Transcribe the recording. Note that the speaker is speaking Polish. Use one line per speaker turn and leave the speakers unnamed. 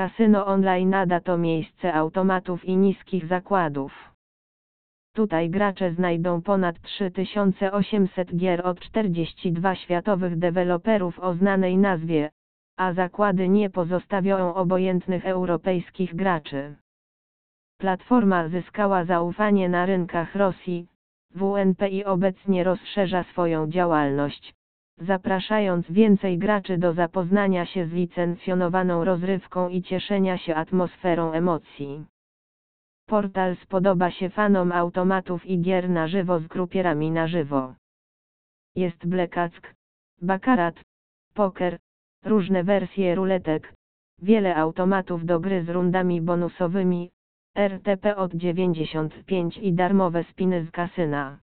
Kasyno online nada to miejsce automatów i niskich zakładów. Tutaj gracze znajdą ponad 3800 gier od 42 światowych deweloperów o znanej nazwie, a zakłady nie pozostawią obojętnych europejskich graczy. Platforma zyskała zaufanie na rynkach Rosji, WNP i obecnie rozszerza swoją działalność, zapraszając więcej graczy do zapoznania się z licencjonowaną rozrywką i cieszenia się atmosferą emocji. Portal spodoba się fanom automatów i gier na żywo z grupierami na żywo. Jest blekack, bakarat, poker, różne wersje ruletek, wiele automatów do gry z rundami bonusowymi, RTP od 95 i darmowe spiny z kasyna.